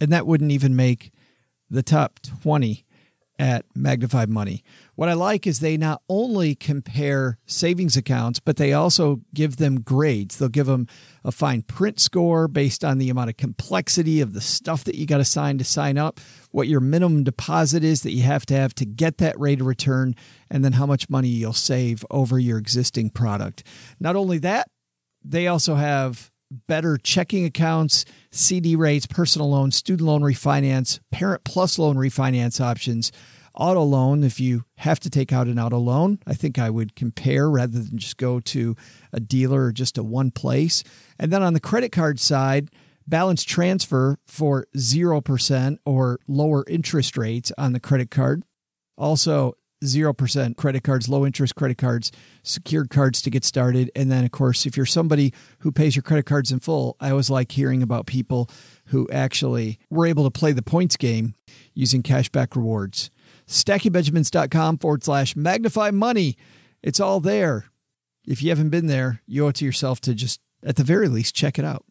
And that wouldn't even make the top 20 at Magnify Money. What I like is they not only compare savings accounts, but they also give them grades. They'll give them a fine print score based on the amount of complexity of the stuff that you got to sign to sign up, what your minimum deposit is that you have to have to get that rate of return, and then how much money you'll save over your existing product. Not only that, they also have better checking accounts, CD rates, personal loans, student loan refinance, parent plus loan refinance options auto loan, if you have to take out an auto loan, I think I would compare rather than just go to a dealer or just a one place. And then on the credit card side, balance transfer for 0% or lower interest rates on the credit card. Also, 0% credit cards, low interest credit cards, secured cards to get started. And then, of course, if you're somebody who pays your credit cards in full, I always like hearing about people who actually were able to play the points game using cashback rewards StackingBenjamins.com forward slash magnify money. It's all there. If you haven't been there, you owe it to yourself to just, at the very least, check it out.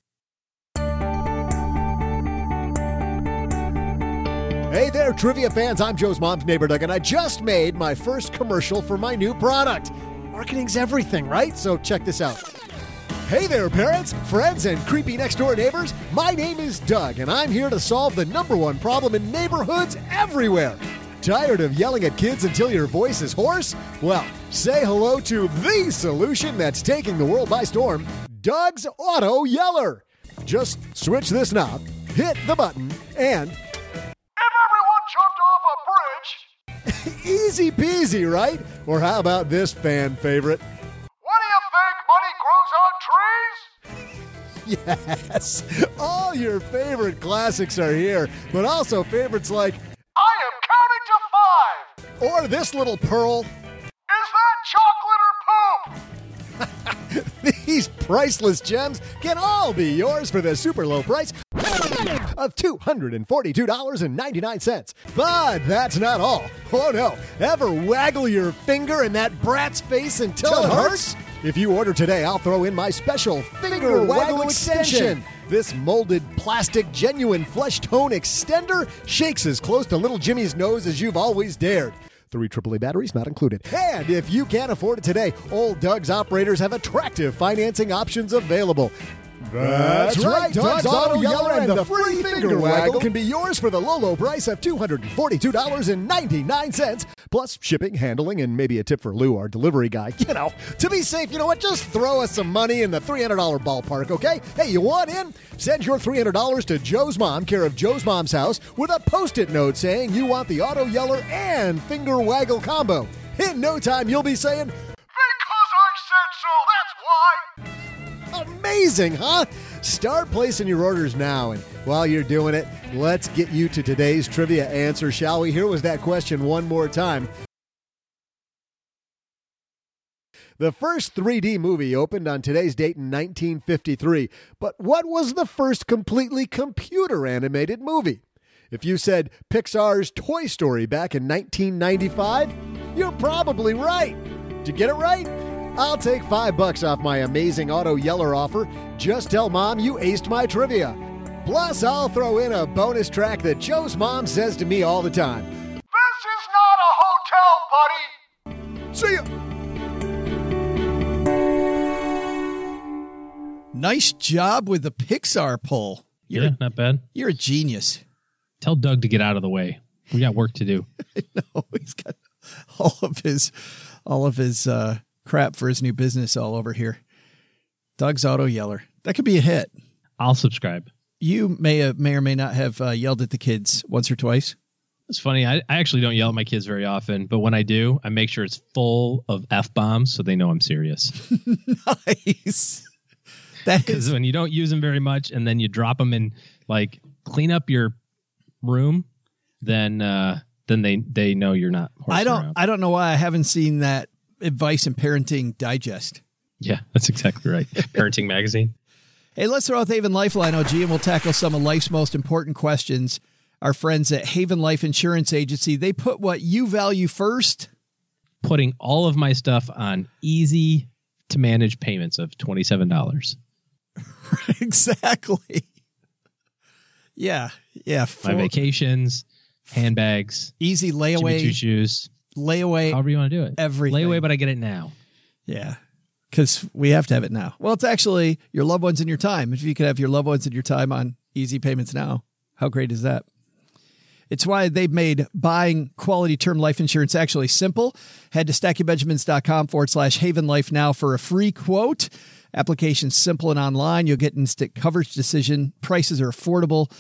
Hey there, trivia fans. I'm Joe's mom's neighbor, Doug, and I just made my first commercial for my new product. Marketing's everything, right? So check this out. Hey there, parents, friends, and creepy next door neighbors. My name is Doug, and I'm here to solve the number one problem in neighborhoods everywhere Tired of yelling at kids until your voice is hoarse? Well, say hello to the solution that's taking the world by storm Doug's Auto Yeller. Just switch this knob, hit the button, and. Easy peasy, right? Or how about this fan favorite? What do you think? Money grows on trees? Yes, all your favorite classics are here, but also favorites like I am counting to five. Or this little pearl. Is that chocolate or poop? These priceless gems can all be yours for the super low price of $242.99. But that's not all. Oh no, ever waggle your finger in that brat's face until it hurts? If you order today, I'll throw in my special Finger Waggle Extension. This molded plastic genuine flesh tone extender shakes as close to little Jimmy's nose as you've always dared. Three AAA batteries not included. And if you can't afford it today, Old Doug's operators have attractive financing options available. That's, right, Doug's, Auto Yeller and the free finger waggle can be yours for the low, low price of $242.99, plus shipping, handling, and maybe a tip for Lou, our delivery guy. You know, to be safe, you know what? Just throw us some money in the $300 ballpark, okay? Hey, you want in? Send your $300 to Joe's mom, care of Joe's mom's house, with a post it note saying you want the Auto Yeller and finger waggle combo. In no time, you'll be saying, Because I said so, that's why. Amazing, huh? Start placing your orders now. And while you're doing it, let's get you to today's trivia answer, shall we? Here was that question one more time. The first 3D movie opened on today's date in 1953. But what was the first completely computer animated movie? If you said Pixar's Toy Story back in 1995, you're probably right. To get it right, I'll take five bucks off my amazing Auto Yeller offer. Just tell mom you aced my trivia. Plus, I'll throw in a bonus track that Joe's mom says to me all the time. This is not a hotel, buddy. See ya. Nice job with the Pixar pull. You're, yeah, not bad. you're a genius. Tell Doug to get out of the way. We got work to do. no, he's got all of his all of his uh, crap for his new business all over here. Doug's Auto Yeller. That could be a hit. I'll subscribe. You may have, may or may not have uh, yelled at the kids once or twice. It's funny. I, I actually don't yell at my kids very often, but when I do, I make sure it's full of f bombs so they know I'm serious. nice. That Because when you don't use them very much, and then you drop them in, like clean up your room, then uh, then they they know you're not. I don't around. I don't know why I haven't seen that advice and parenting digest. Yeah, that's exactly right. Parenting magazine. Hey, let's throw out the Haven Lifeline, OG, and we'll tackle some of life's most important questions. Our friends at Haven Life Insurance Agency, they put what you value first. Putting all of my stuff on easy to manage payments of twenty seven dollars. exactly. Yeah. Yeah. My For vacations, handbags, easy layaway, shoes, layaway, however you want to do it. everything. Layaway, but I get it now. Yeah. Because we have to have it now. Well, it's actually your loved ones and your time. If you could have your loved ones and your time on easy payments now, how great is that? It's why they've made buying quality term life insurance actually simple. Head to stackingbenjamins.com forward slash haven life now for a free quote. Application simple and online. You'll get instant coverage decision. Prices are affordable.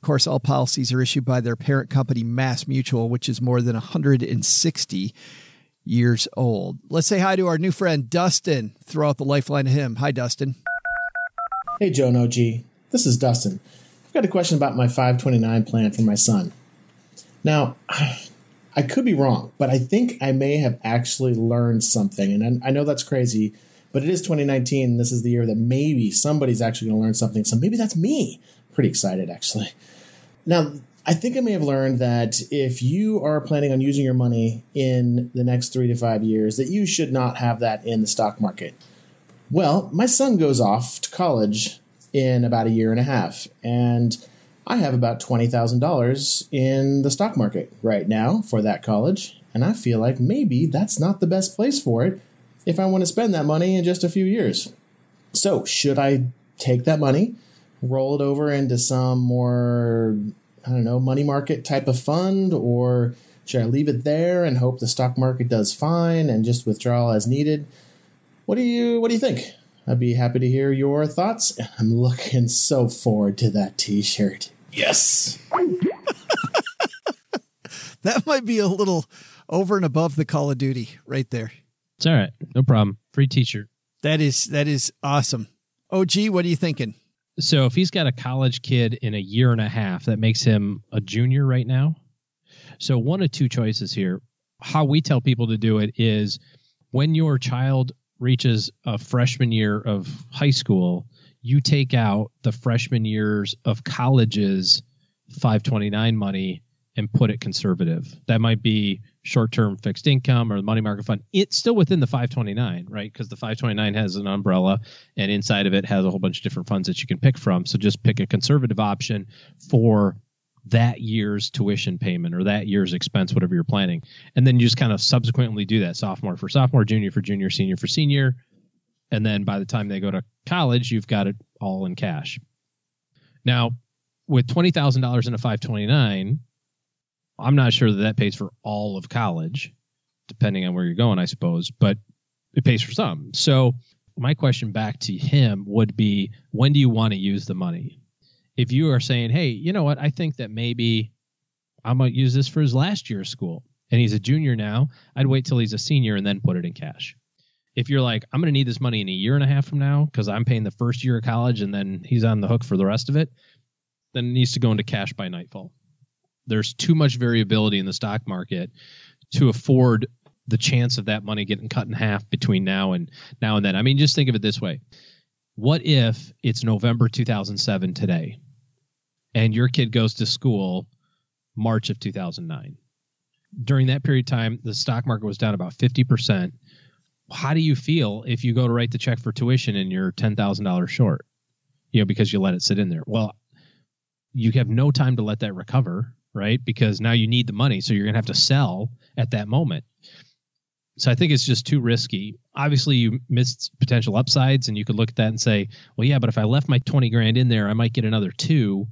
Of course, all policies are issued by their parent company, Mass Mutual, which is more than 160 years old. Let's say hi to our new friend, Dustin. Throw out the lifeline to him. Hi, Dustin. Hey, Joe and OG. This is Dustin. I've got a question about my 529 plan for my son. Now, I could be wrong, but I think I may have actually learned something. And I know that's crazy, but it is 2019. And this is the year that maybe somebody's actually going to learn something. So maybe that's me. Pretty excited, actually. Now, I think I may have learned that if you are planning on using your money in the next three to five years, that you should not have that in the stock market. Well, my son goes off to college in about a year and a half, and I have about $20,000 in the stock market right now for that college, and I feel like maybe that's not the best place for it if I want to spend that money in just a few years. So, should I take that money, roll it over into some more, I don't know, money market type of fund, or should I leave it there and hope the stock market does fine and just withdraw as needed? What do you what do you think? I'd be happy to hear your thoughts. I'm looking so forward to that t-shirt. Yes. That might be a little over and above the Call of Duty right there. It's all right. No problem. Free t-shirt. That is that is awesome. OG, what are you thinking? So if he's got a college kid in a year and a half, that makes him a junior right now. So one of two choices here. How we tell people to do it is when your child reaches a freshman year of high school, you take out the freshman years of college's 529 money and put it conservative. That might be short-term fixed income or the money market fund. It's still within the 529, right? Because the 529 has an umbrella and inside of it has a whole bunch of different funds that you can pick from. So just pick a conservative option for that year's tuition payment or that year's expense, whatever you're planning. And then you just kind of subsequently do that sophomore for sophomore, junior for junior, senior for senior. And then by the time they go to college, you've got it all in cash. Now, with $20,000 in a 529, I'm not sure that that pays for all of college, depending on where you're going, I suppose, but it pays for some. So, my question back to him would be when do you want to use the money? If you are saying, hey, you know what, I think that maybe I'm going to use this for his last year of school and he's a junior now, I'd wait till he's a senior and then put it in cash. If you're like, I'm going to need this money in a year and a half from now because I'm paying the first year of college and then he's on the hook for the rest of it, then it needs to go into cash by nightfall there's too much variability in the stock market to afford the chance of that money getting cut in half between now and now and then. I mean, just think of it this way. What if it's November 2007 today and your kid goes to school March of 2009. During that period of time, the stock market was down about 50%. How do you feel if you go to write the check for tuition and you're $10,000 short? You know, because you let it sit in there. Well, you have no time to let that recover, right? Because now you need the money, so you're going to have to sell at that moment. So I think it's just too risky. Obviously, you missed potential upsides, and you could look at that and say, well, yeah, but if I left my 20 grand in there, I might get another two,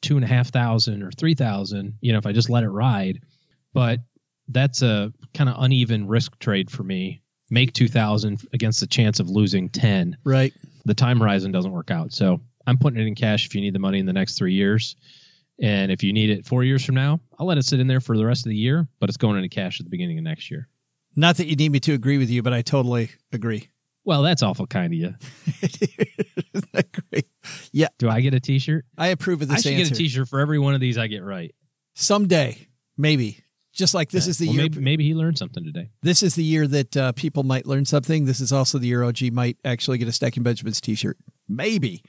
two and a half thousand, or three thousand, you know, if I just let it ride. But that's a kind of uneven risk trade for me. Make 2000 against the chance of losing 10. Right. The time horizon doesn't work out. So I'm putting it in cash if you need the money in the next three years. And if you need it four years from now, I'll let it sit in there for the rest of the year, but it's going into cash at the beginning of next year. Not that you need me to agree with you, but I totally agree. Well, that's awful kind of you. Isn't that great? Yeah. Do I get a T-shirt? I approve of this. I should answer. get a T-shirt for every one of these I get right. Someday, maybe. Just like this Yeah. is the Well, year. Maybe, maybe he learned something today. This is the year that uh, people might learn something. This is also the year OG might actually get a Stacking Benjamins T-shirt. Maybe.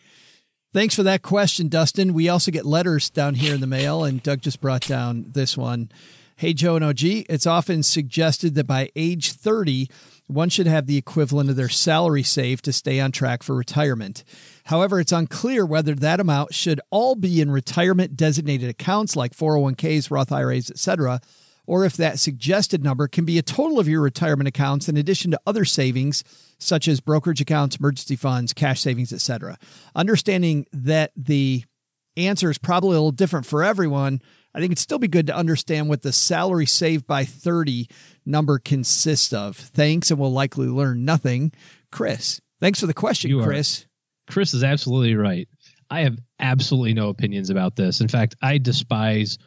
Thanks for that question, Dustin. We also get letters down here in the mail, and Doug just brought down this one. Hey, Joe and OG, it's often suggested that by age 30, one should have the equivalent of their salary saved to stay on track for retirement. However, it's unclear whether that amount should all be in retirement designated accounts like 401ks, Roth IRAs, etc., or if that suggested number can be a total of your retirement accounts in addition to other savings such as brokerage accounts, emergency funds, cash savings, etc. Understanding that the answer is probably a little different for everyone, I think it'd still be good to understand what the salary saved by 30 number consists of. Thanks, and we'll likely learn nothing. Chris, thanks for the question, You are- Chris. Chris is absolutely right. I have absolutely no opinions about this. In fact, I despise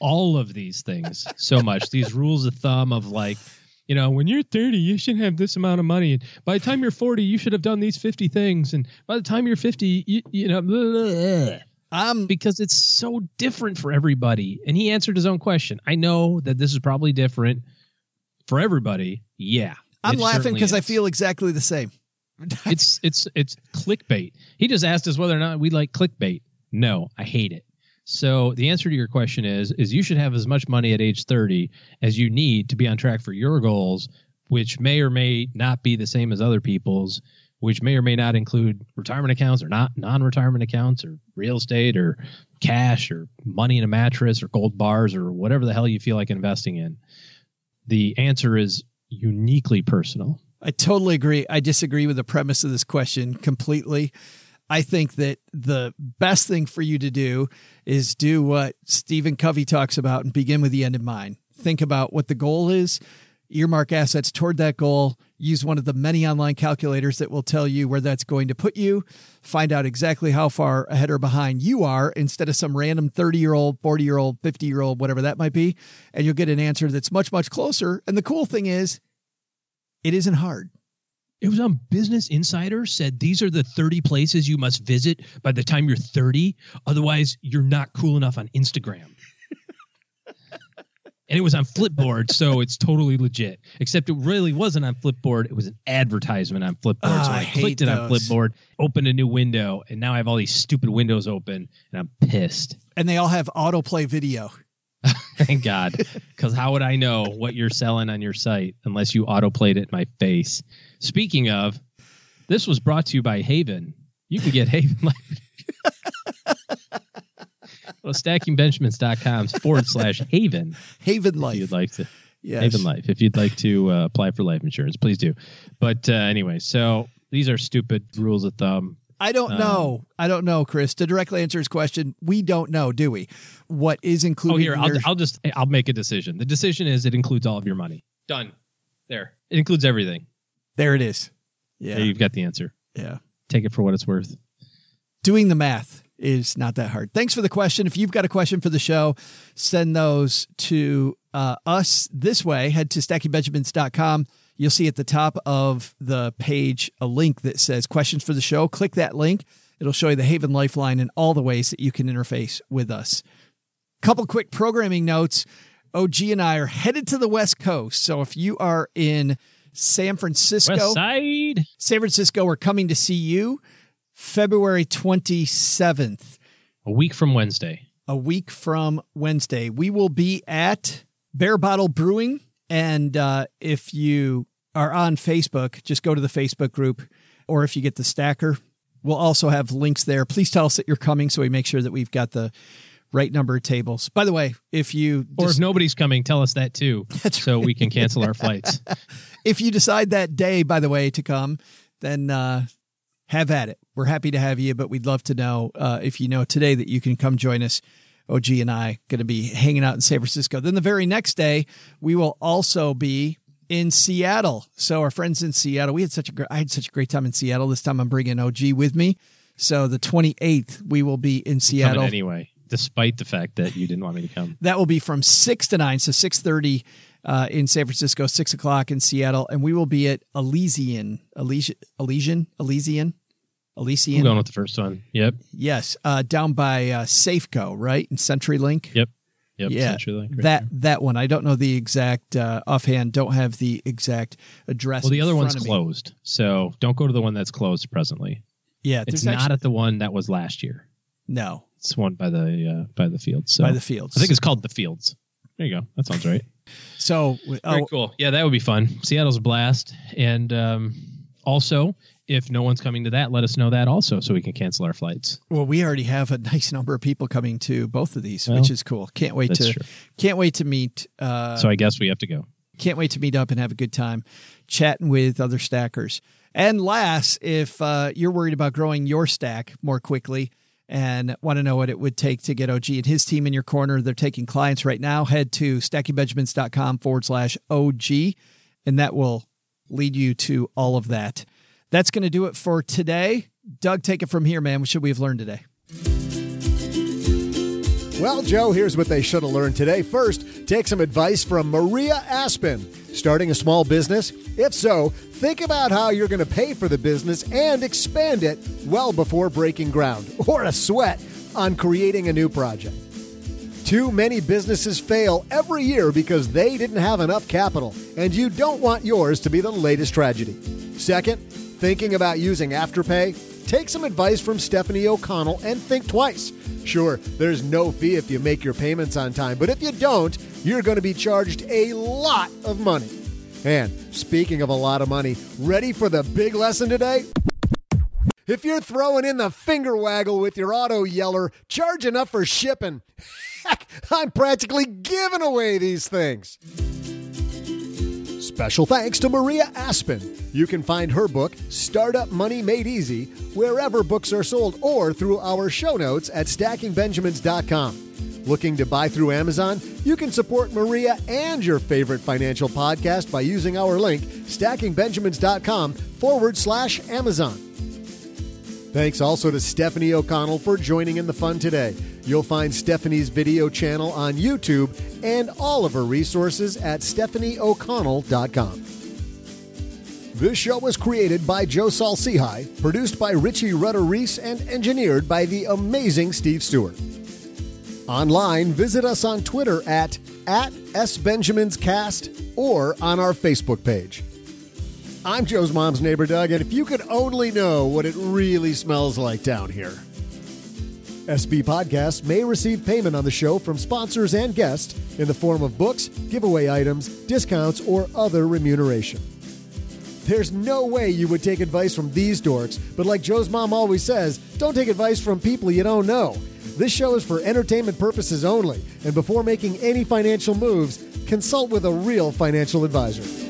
all of these things so much. These rules of thumb of like, you know, when you're 30, you should have this amount of money. And by the time you're 40, you should have done these 50 things. And by the time you're 50, you, you know, blah, blah, blah. Um, because it's so different for everybody. And he answered his own question. I know that this is probably different for everybody. Yeah. I'm laughing because I feel exactly the same. it's it's it's clickbait. He just asked us whether or not we like clickbait. No, I hate it. So the answer to your question is is you should have as much money at age 30 as you need to be on track for your goals, which may or may not be the same as other people's, which may or may not include retirement accounts or not non-retirement accounts or real estate or cash or money in a mattress or gold bars or whatever the hell you feel like investing in. The answer is uniquely personal. I totally agree. I disagree with the premise of this question completely. I think that the best thing for you to do is do what Stephen Covey talks about and begin with the end in mind. Think about what the goal is, earmark assets toward that goal, use one of the many online calculators that will tell you where that's going to put you, find out exactly how far ahead or behind you are instead of some random 30 year old, 40 year old, 50 year old, whatever that might be. And you'll get an answer that's much, much closer. And the cool thing is, it isn't hard. It was on Business Insider said these are the 30 places you must visit by the time you're 30. Otherwise, you're not cool enough on Instagram. and it was on Flipboard, so it's totally legit. Except it really wasn't on Flipboard. It was an advertisement on Flipboard. Ah, so I I, clicked it on. Flipboard, opened a new window, and now I have all these stupid windows open, and I'm pissed. And they all have autoplay video. Thank God. Because how would I know what you're selling on your site unless you autoplayed it in my face? Speaking of, this was brought to you by Haven. You can get Haven Life. well, stackingbenjamins.com forward slash Haven. Haven If Life. you'd like to. Yes. Haven Life. If you'd like to uh, apply for life insurance, please do. But uh, anyway, so these are stupid rules of thumb. I don't Um, know. I don't know, Chris. To directly answer his question, we don't know, do we? What is included Oh, here in I'll, your- I'll just I'll make a decision. The decision is it includes all of your money. Done. There. It includes everything. There it is. Yeah. There you've got the answer. Yeah. Take it for what it's worth. Doing the math is not that hard. Thanks for the question. If you've got a question for the show, send those to uh, us this way. Head to stackingbenjamins.com. You'll see at the top of the page a link that says questions for the show. Click that link. It'll show you the Haven Lifeline and all the ways that you can interface with us. Couple quick programming notes. OG and I are headed to the West Coast. So if you are in San Francisco, West Side. San Francisco, we're coming to see you February 27th. A week from Wednesday. a week from Wednesday. We will be at Barebottle Brewing. And uh, if you are on Facebook, just go to the Facebook group. Or if you get the stacker, we'll also have links there. Please tell us that you're coming so we make sure that we've got the right number of tables. By the way, if you Or just- if nobody's coming, tell us that too, so we can cancel our flights. if you decide that day, by the way, to come, then uh, have at it. We're happy to have you, but we'd love to know uh, if you know today that you can come join us. OG and I going to be hanging out in San Francisco. Then the very next day, we will also be in Seattle. So our friends in Seattle, we had such a great, I had such a great time in Seattle. This time I'm bringing OG with me. So the 28th, we will be in Seattle. Anyway, despite the fact that you didn't want me to come. That will be from six to nine, so six thirty uh, in San Francisco, six o'clock in Seattle, and we will be at Elysian, Elysian, Elysian, Elysian, I'm Elysian. going with the first one. Yep. Yes, uh, down by uh, Safeco, right in CenturyLink. Yep. Yep. Yeah, CenturyLink right that there. that one. I don't know the exact uh, offhand. Don't have the exact address. Well, the other one's closed, so don't go to the one that's closed presently. Yeah, It's not actually- at the one that was last year. no It's one by the uh, by the fields. So by the fields. I think it's called the Fields. There you go. That sounds right. So. Very Oh, cool. Yeah, that would be fun. Seattle's a blast. And um, also, if no one's coming to that, let us know that also, so we can cancel our flights. Well, we already have a nice number of people coming to both of these, Well, which is cool. Can't wait to true. can't wait to meet. Uh, so I guess we have to go. can't wait to meet up and have a good time chatting with other stackers. And last, if uh, you're worried about growing your stack more quickly and want to know what it would take to get OG and his team in your corner, they're taking clients right now. Head to stackingbenjamins.com forward slash OG, and that will lead you to all of that. That's going to do it for today. Doug, take it from here, man. What should we have learned today? Well, Joe, here's what they should have learned today. First, take some advice from Maria Aspan. Starting a small business? If so, think about how you're going to pay for the business and expand it well before breaking ground or a sweat on creating a new project. Too many businesses fail every year because they didn't have enough capital, and you don't want yours to be the latest tragedy. Second, thinking about using Afterpay? Take some advice from Stephanie O'Connell and think twice. Sure, there's no fee if you make your payments on time, but if you don't, you're going to be charged a lot of money. And speaking of a lot of money, ready for the big lesson today? If you're throwing in the finger waggle with your auto yeller, charge enough for shipping. Heck, I'm practically giving away these things. Special thanks to Maria Aspan. You can find her book, Startup Money Made Easy, wherever books are sold or through our show notes at stackingbenjamins.com. Looking to buy through Amazon? You can support Maria and your favorite financial podcast by using our link, stackingbenjamins.com forward slash Amazon. Thanks also to Stephanie O'Connell for joining in the fun today. You'll find Stephanie's video channel on YouTube and all of her resources at stephanieoconnell.com. This show was created by Joe Saul-Sehy, produced by Richie Rudder Reese, and engineered by the amazing Steve Stewart. Online, visit us on Twitter at, at SBenjaminsCast or on our Facebook page. I'm Joe's mom's neighbor, Doug, and if you could only know what it really smells like down here. SB Podcasts may receive payment on the show from sponsors and guests in the form of books, giveaway items, discounts, or other remuneration. There's no way you would take advice from these dorks, but like Joe's mom always says, don't take advice from people you don't know. This show is for entertainment purposes only, and before making any financial moves, consult with a real financial advisor.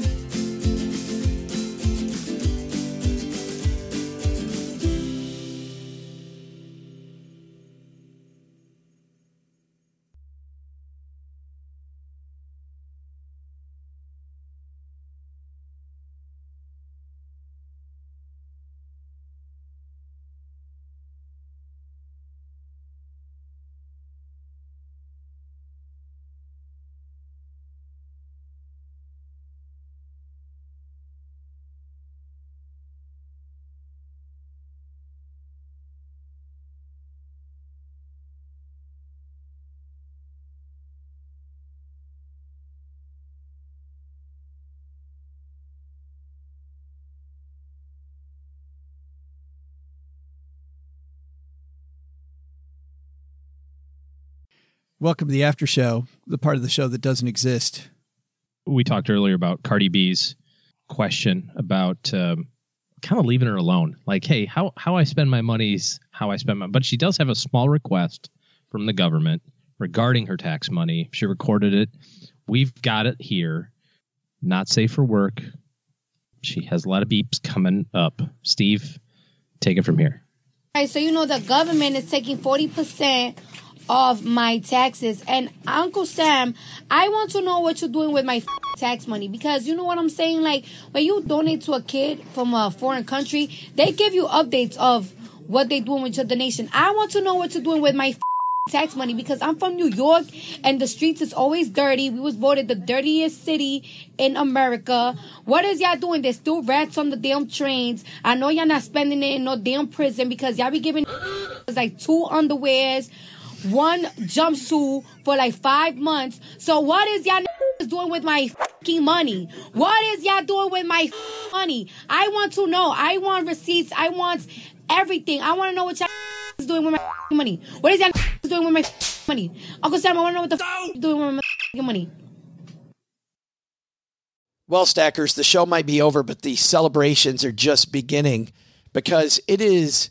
Welcome to the after show, the part of the show that doesn't exist. We talked earlier about Cardi B's question about um, kind of leaving her alone. Like, hey, how how I spend my money's how I spend my. But she does have a small request from the government regarding her tax money. She recorded it. We've got it here. Not safe for work. She has a lot of beeps coming up. Steve, take it from here. All right, so you know the government is taking 40% of my taxes. And Uncle Sam, I want to know what you're doing with my tax money because you know what I'm saying? Like when you donate to a kid from a foreign country, they give you updates of what they're doing with your donation. I want to know what you're doing with my tax money because I'm from New York and the streets is always dirty. We was voted the dirtiest city in America. What is y'all doing? There's still rats on the damn trains. I know y'all not spending it in no damn prison because y'all be giving like two underwears, one jumpsuit for like five months. So what is y'all doing with my fucking money? What is y'all doing with my money? I want to know. I want receipts. I want everything. I want to know what y'all is doing with my money. What is y'all doing with my money? Uncle Sam, I want to know what the f- doing with my money. Well, Stackers, the show might be over, but the celebrations are just beginning because it is